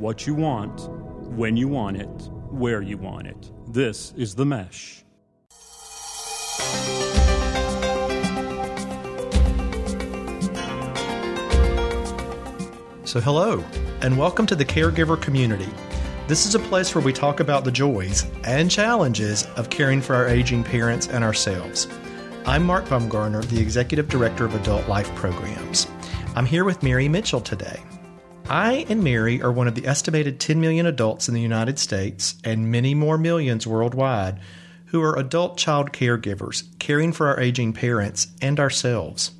what you want, when you want it, where you want it. This is The Mesh. So, hello, and welcome to the Caregiver Community. This is a place where we talk about the joys and challenges of caring for our aging parents and ourselves. I'm Mark Bumgarner, the Executive Director of Adult Life Programs. I'm here with Mary Mitchell today. I and Mary are one of the estimated 10 million adults in the United States and many more millions worldwide who are adult child caregivers, caring for our aging parents and ourselves.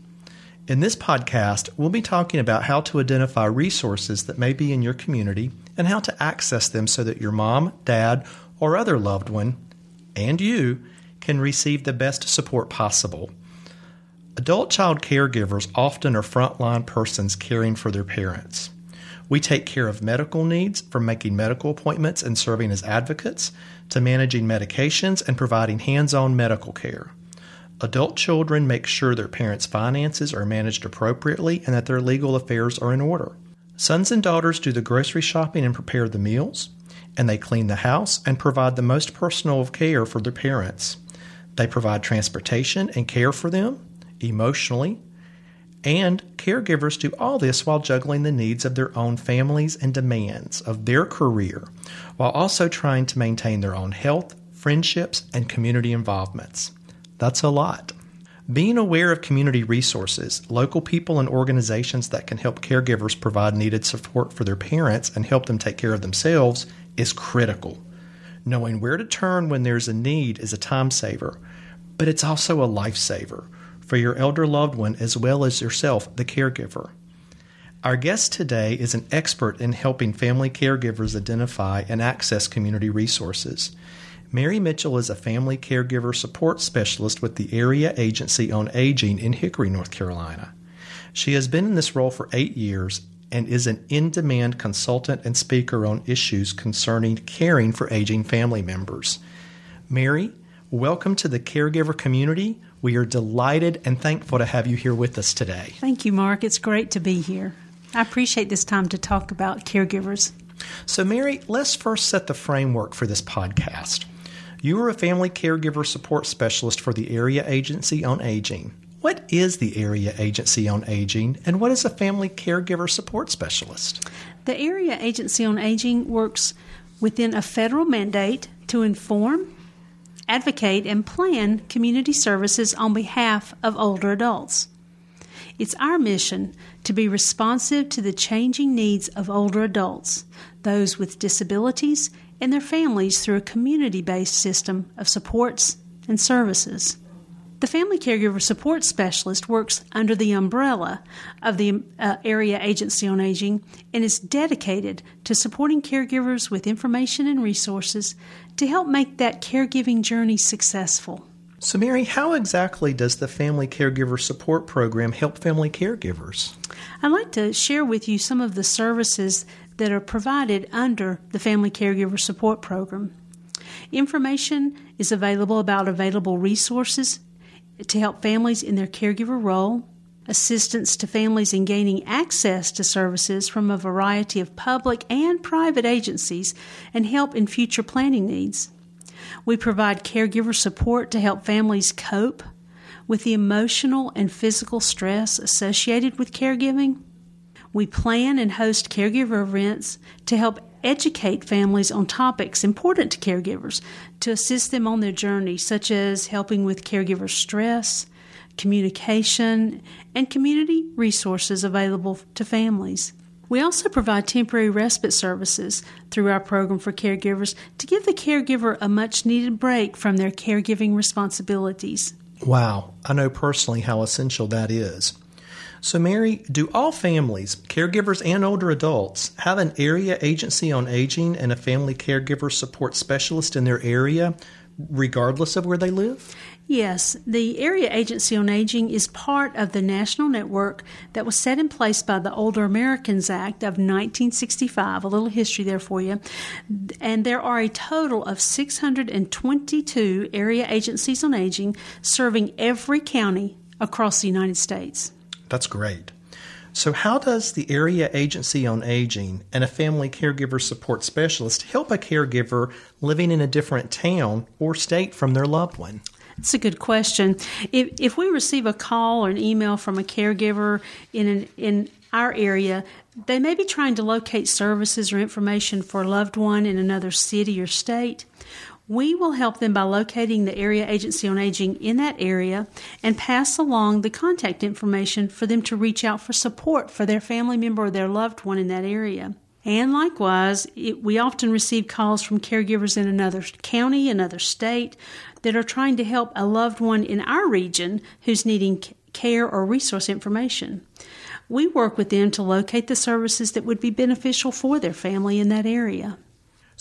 In this podcast, we'll be talking about how to identify resources that may be in your community and how to access them so that your mom, dad, or other loved one, and you, can receive the best support possible. Adult child caregivers often are frontline persons caring for their parents. We take care of medical needs from making medical appointments and serving as advocates to managing medications and providing hands on medical care. Adult children make sure their parents' finances are managed appropriately and that their legal affairs are in order. Sons and daughters do the grocery shopping and prepare the meals, and they clean the house and provide the most personal of care for their parents. They provide transportation and care for them emotionally, and caregivers do all this while juggling the needs of their own families and demands of their career, while also trying to maintain their own health, friendships, and community involvements. That's a lot. Being aware of community resources, local people and organizations that can help caregivers provide needed support for their parents and help them take care of themselves is critical. Knowing where to turn when there's a need is a time saver, but it's also a lifesaver for your elder loved one as well as yourself, the caregiver. Our guest today is an expert in helping family caregivers identify and access community resources. Mary Mitchell is a family caregiver support specialist with the Area Agency on Aging in Hickory, North Carolina. She has been in this role for eight years and is an in demand consultant and speaker on issues concerning caring for aging family members. Mary, welcome to the caregiver community. We are delighted and thankful to have you here with us today. Thank you, Mark. It's great to be here. I appreciate this time to talk about caregivers. So, Mary, let's first set the framework for this podcast. You are a family caregiver support specialist for the Area Agency on Aging. What is the Area Agency on Aging and what is a family caregiver support specialist? The Area Agency on Aging works within a federal mandate to inform, advocate, and plan community services on behalf of older adults. It's our mission to be responsive to the changing needs of older adults, those with disabilities, and their families through a community based system of supports and services. The Family Caregiver Support Specialist works under the umbrella of the uh, Area Agency on Aging and is dedicated to supporting caregivers with information and resources to help make that caregiving journey successful. So, Mary, how exactly does the Family Caregiver Support Program help family caregivers? I'd like to share with you some of the services that are provided under the Family Caregiver Support Program. Information is available about available resources to help families in their caregiver role, assistance to families in gaining access to services from a variety of public and private agencies, and help in future planning needs. We provide caregiver support to help families cope with the emotional and physical stress associated with caregiving we plan and host caregiver events to help educate families on topics important to caregivers to assist them on their journey, such as helping with caregiver stress, communication, and community resources available to families. We also provide temporary respite services through our program for caregivers to give the caregiver a much needed break from their caregiving responsibilities. Wow, I know personally how essential that is. So, Mary, do all families, caregivers and older adults, have an area agency on aging and a family caregiver support specialist in their area, regardless of where they live? Yes, the Area Agency on Aging is part of the national network that was set in place by the Older Americans Act of 1965. A little history there for you. And there are a total of 622 area agencies on aging serving every county across the United States. That's great. So, how does the Area Agency on Aging and a family caregiver support specialist help a caregiver living in a different town or state from their loved one? That's a good question. If, if we receive a call or an email from a caregiver in an, in our area, they may be trying to locate services or information for a loved one in another city or state. We will help them by locating the Area Agency on Aging in that area and pass along the contact information for them to reach out for support for their family member or their loved one in that area. And likewise, it, we often receive calls from caregivers in another county, another state, that are trying to help a loved one in our region who's needing care or resource information. We work with them to locate the services that would be beneficial for their family in that area.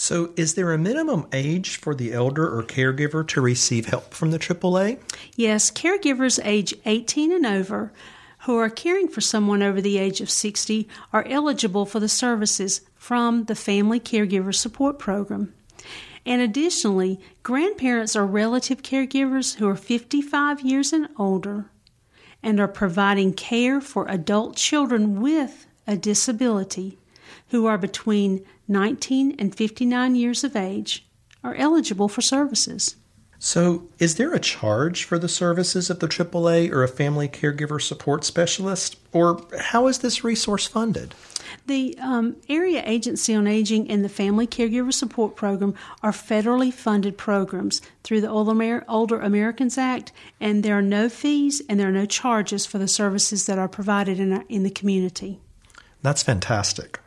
So, is there a minimum age for the elder or caregiver to receive help from the AAA? Yes, caregivers age 18 and over who are caring for someone over the age of 60 are eligible for the services from the Family Caregiver Support Program. And additionally, grandparents or relative caregivers who are 55 years and older and are providing care for adult children with a disability who are between 19 and 59 years of age are eligible for services. So, is there a charge for the services of the AAA or a family caregiver support specialist? Or how is this resource funded? The um, Area Agency on Aging and the Family Caregiver Support Program are federally funded programs through the Older Americans Act, and there are no fees and there are no charges for the services that are provided in, our, in the community. That's fantastic.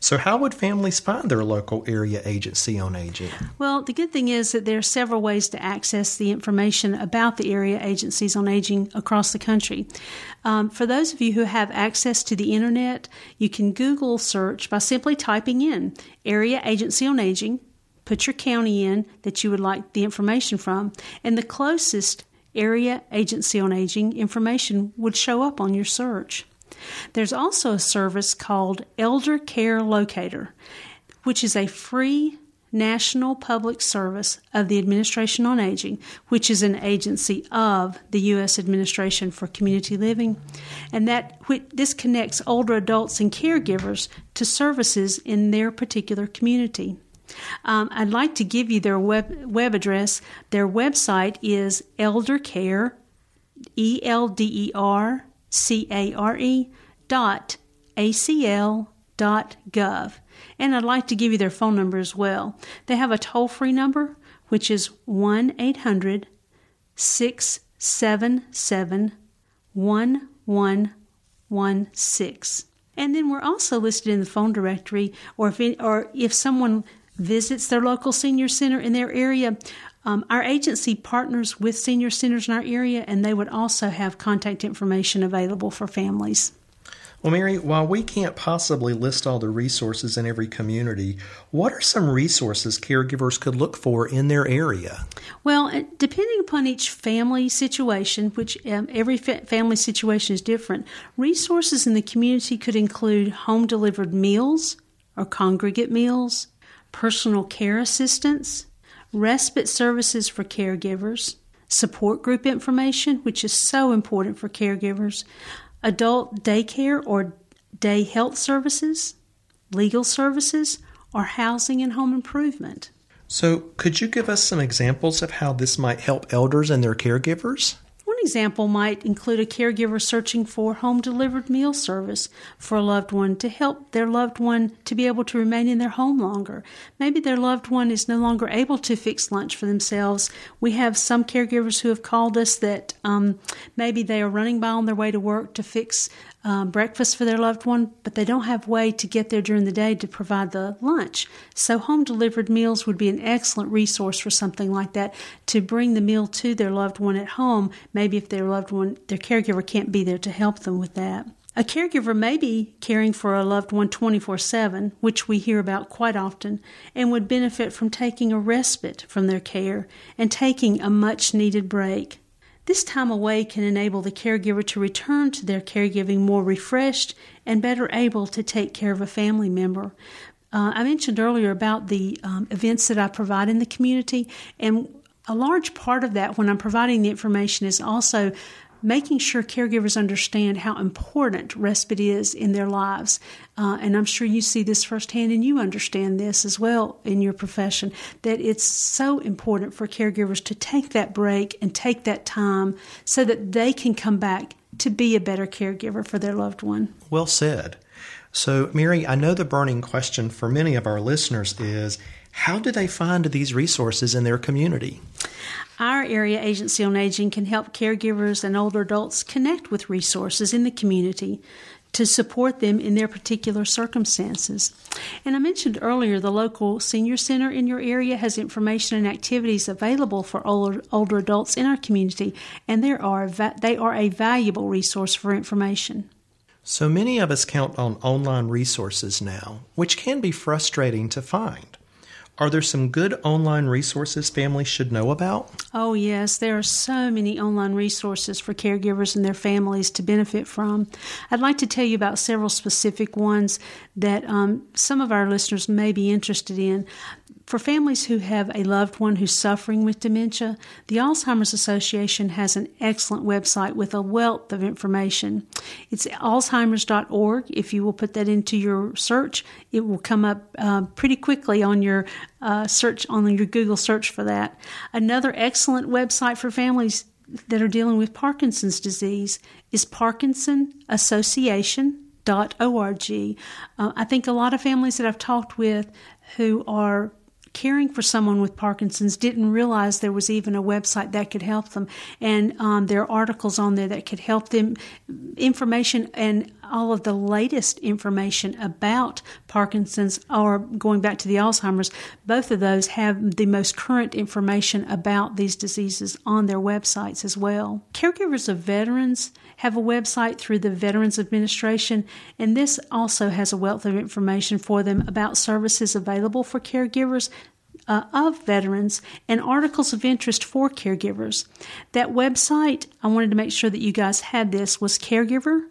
So, how would families find their local area agency on aging? Well, the good thing is that there are several ways to access the information about the area agencies on aging across the country. Um, for those of you who have access to the internet, you can Google search by simply typing in Area Agency on Aging, put your county in that you would like the information from, and the closest Area Agency on Aging information would show up on your search. There's also a service called Elder Care Locator, which is a free national public service of the Administration on Aging, which is an agency of the U.S. Administration for Community Living, and that this connects older adults and caregivers to services in their particular community. Um, I'd like to give you their web, web address. Their website is eldercare, E L D E R C A R E dot acl dot gov. And I'd like to give you their phone number as well. They have a toll free number, which is 1 800 677 1116. And then we're also listed in the phone directory, or if, or if someone visits their local senior center in their area, um, our agency partners with senior centers in our area, and they would also have contact information available for families. Well, Mary, while we can't possibly list all the resources in every community, what are some resources caregivers could look for in their area? Well, depending upon each family situation, which um, every fa- family situation is different, resources in the community could include home delivered meals or congregate meals, personal care assistance, respite services for caregivers, support group information, which is so important for caregivers, adult daycare or day health services, legal services, or housing and home improvement. So, could you give us some examples of how this might help elders and their caregivers? One example might include a caregiver searching for home delivered meal service for a loved one to help their loved one to be able to remain in their home longer. Maybe their loved one is no longer able to fix lunch for themselves. We have some caregivers who have called us that um, maybe they are running by on their way to work to fix um, breakfast for their loved one, but they don't have way to get there during the day to provide the lunch. So home delivered meals would be an excellent resource for something like that to bring the meal to their loved one at home. Maybe if their loved one, their caregiver can't be there to help them with that. A caregiver may be caring for a loved one 24 7, which we hear about quite often, and would benefit from taking a respite from their care and taking a much needed break. This time away can enable the caregiver to return to their caregiving more refreshed and better able to take care of a family member. Uh, I mentioned earlier about the um, events that I provide in the community, and a large part of that, when I'm providing the information, is also making sure caregivers understand how important respite is in their lives. Uh, and I'm sure you see this firsthand and you understand this as well in your profession that it's so important for caregivers to take that break and take that time so that they can come back to be a better caregiver for their loved one. Well said. So, Mary, I know the burning question for many of our listeners is how do they find these resources in their community? Our area agency on aging can help caregivers and older adults connect with resources in the community to support them in their particular circumstances. And I mentioned earlier the local senior center in your area has information and activities available for older, older adults in our community, and there are they are a valuable resource for information. So many of us count on online resources now, which can be frustrating to find. Are there some good online resources families should know about? Oh, yes. There are so many online resources for caregivers and their families to benefit from. I'd like to tell you about several specific ones that um, some of our listeners may be interested in. For families who have a loved one who's suffering with dementia, the Alzheimer's Association has an excellent website with a wealth of information. It's alzheimers.org. If you will put that into your search, it will come up uh, pretty quickly on your uh, search on your Google search for that. Another excellent website for families that are dealing with Parkinson's disease is parkinsonassociation.org. Uh, I think a lot of families that I've talked with who are caring for someone with Parkinson's didn't realize there was even a website that could help them. And um, there are articles on there that could help them, information and all of the latest information about Parkinson's or going back to the Alzheimer's. Both of those have the most current information about these diseases on their websites as well. Caregivers of veterans have a website through the Veterans Administration, and this also has a wealth of information for them about services available for caregivers uh, of veterans and articles of interest for caregivers. That website, I wanted to make sure that you guys had this, was caregiver.va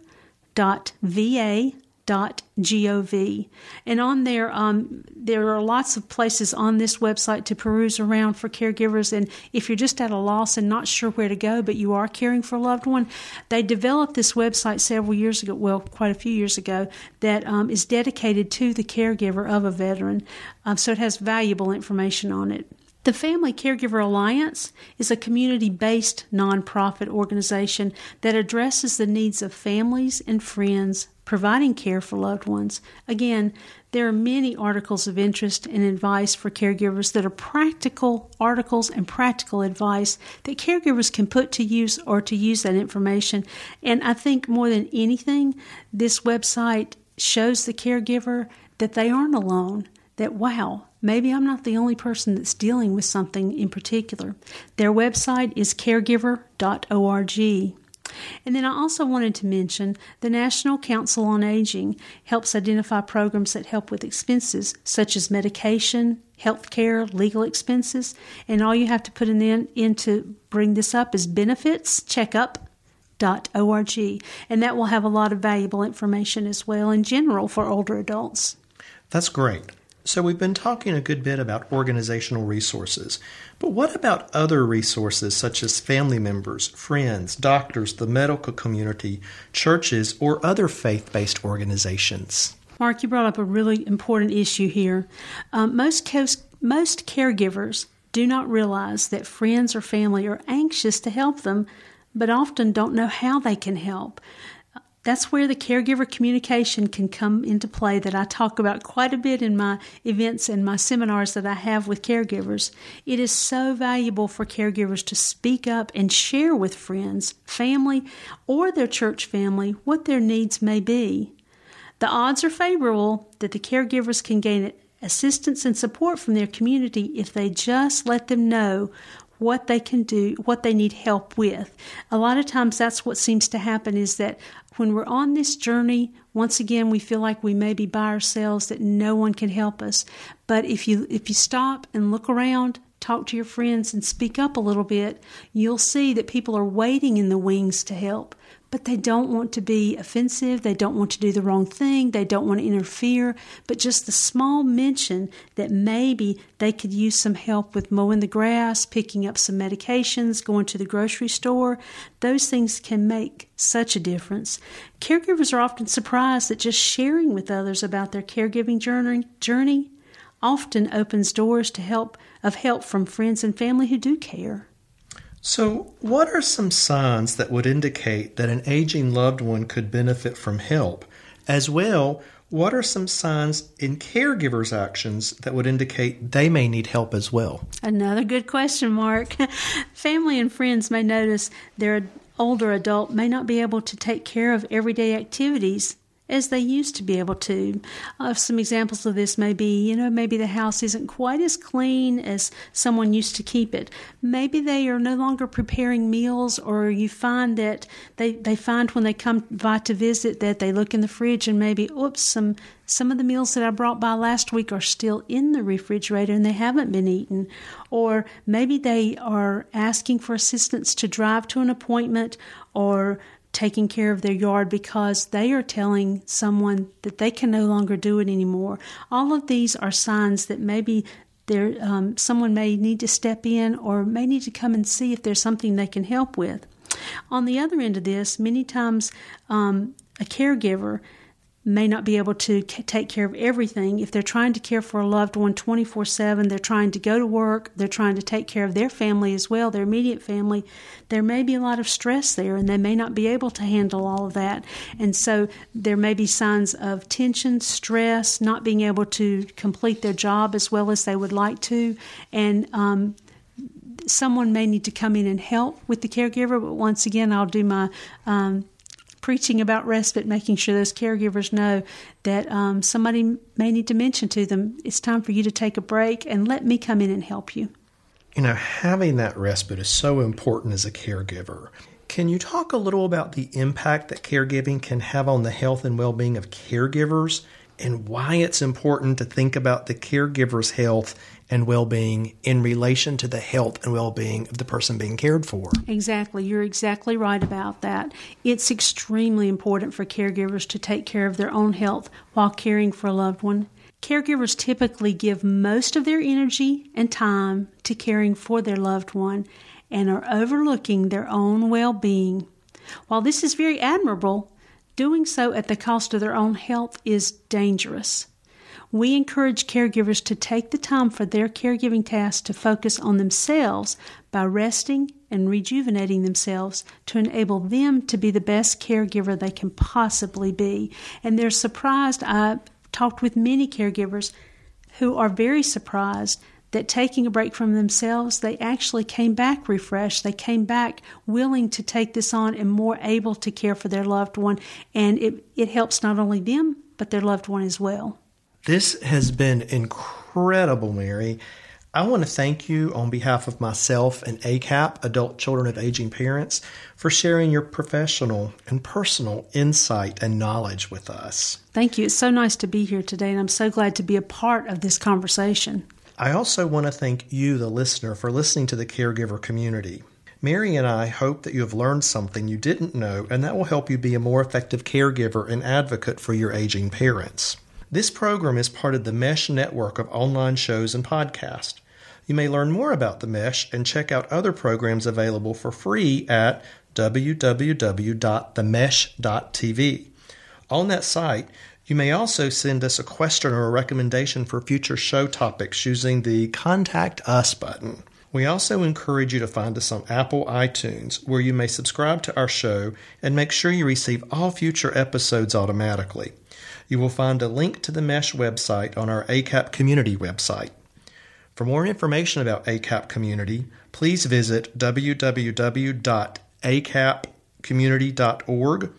gov and on there um, there are lots of places on this website to peruse around for caregivers. And if you're just at a loss and not sure where to go but you are caring for a loved one they developed this website several years ago well quite a few years ago that um, is dedicated to the caregiver of a veteran. Um, so it has valuable information on it the Family Caregiver Alliance is a community based nonprofit organization that addresses the needs of families and friends providing care for loved ones. Again, there are many articles of interest and advice for caregivers that are practical articles and practical advice that caregivers can put to use or to use that information. And I think more than anything, this website shows the caregiver that they aren't alone, that wow, Maybe I'm not the only person that's dealing with something in particular. Their website is caregiver.org. And then I also wanted to mention the National Council on Aging helps identify programs that help with expenses such as medication, health care, legal expenses. And all you have to put in, in to bring this up is benefits checkup org and that will have a lot of valuable information as well in general for older adults. That's great. So, we've been talking a good bit about organizational resources, but what about other resources such as family members, friends, doctors, the medical community, churches, or other faith based organizations? Mark, you brought up a really important issue here. Um, most, most caregivers do not realize that friends or family are anxious to help them, but often don't know how they can help. That's where the caregiver communication can come into play that I talk about quite a bit in my events and my seminars that I have with caregivers. It is so valuable for caregivers to speak up and share with friends, family, or their church family what their needs may be. The odds are favorable that the caregivers can gain assistance and support from their community if they just let them know what they can do, what they need help with. A lot of times that's what seems to happen is that when we're on this journey, once again we feel like we may be by ourselves that no one can help us. But if you if you stop and look around, talk to your friends and speak up a little bit, you'll see that people are waiting in the wings to help. But they don't want to be offensive. They don't want to do the wrong thing. They don't want to interfere. But just the small mention that maybe they could use some help with mowing the grass, picking up some medications, going to the grocery store, those things can make such a difference. Caregivers are often surprised that just sharing with others about their caregiving journey, journey often opens doors to help of help from friends and family who do care. So, what are some signs that would indicate that an aging loved one could benefit from help? As well, what are some signs in caregivers' actions that would indicate they may need help as well? Another good question, Mark. Family and friends may notice their older adult may not be able to take care of everyday activities as they used to be able to. Uh, some examples of this may be, you know, maybe the house isn't quite as clean as someone used to keep it. Maybe they are no longer preparing meals, or you find that they, they find when they come by to visit that they look in the fridge and maybe, oops, some some of the meals that I brought by last week are still in the refrigerator and they haven't been eaten. Or maybe they are asking for assistance to drive to an appointment or taking care of their yard because they are telling someone that they can no longer do it anymore. All of these are signs that maybe there um, someone may need to step in or may need to come and see if there's something they can help with. On the other end of this, many times um, a caregiver may not be able to take care of everything. If they're trying to care for a loved one 24 7, they're trying to go to work, they're trying to take care of their family as well, their immediate family, there may be a lot of stress there and they may not be able to handle all of that. And so there may be signs of tension, stress, not being able to complete their job as well as they would like to. And, um, someone may need to come in and help with the caregiver, but once again, I'll do my um, preaching about respite, making sure those caregivers know that um, somebody may need to mention to them, it's time for you to take a break and let me come in and help you. You know, having that respite is so important as a caregiver. Can you talk a little about the impact that caregiving can have on the health and well being of caregivers and why it's important to think about the caregiver's health and well being in relation to the health and well being of the person being cared for. Exactly. You're exactly right about that. It's extremely important for caregivers to take care of their own health while caring for a loved one. Caregivers typically give most of their energy and time to caring for their loved one and are overlooking their own well being. While this is very admirable, doing so at the cost of their own health is dangerous. We encourage caregivers to take the time for their caregiving tasks to focus on themselves by resting and rejuvenating themselves to enable them to be the best caregiver they can possibly be. And they're surprised. I talked with many caregivers who are very surprised that taking a break from themselves, they actually came back refreshed. They came back willing to take this on and more able to care for their loved one. And it, it helps not only them, but their loved one as well. This has been incredible, Mary. I want to thank you on behalf of myself and ACAP, Adult Children of Aging Parents, for sharing your professional and personal insight and knowledge with us. Thank you. It's so nice to be here today, and I'm so glad to be a part of this conversation. I also want to thank you, the listener, for listening to the caregiver community. Mary and I hope that you have learned something you didn't know, and that will help you be a more effective caregiver and advocate for your aging parents. This program is part of the Mesh network of online shows and podcasts. You may learn more about the Mesh and check out other programs available for free at www.themesh.tv. On that site, you may also send us a question or a recommendation for future show topics using the Contact Us button. We also encourage you to find us on Apple iTunes, where you may subscribe to our show and make sure you receive all future episodes automatically. You will find a link to the MESH website on our ACAP community website. For more information about ACAP Community, please visit www.acapcommunity.org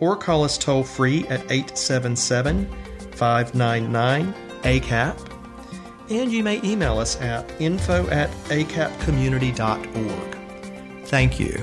or call us toll free at 877 599 ACAP. And you may email us at info at acapcommunity.org. Thank you.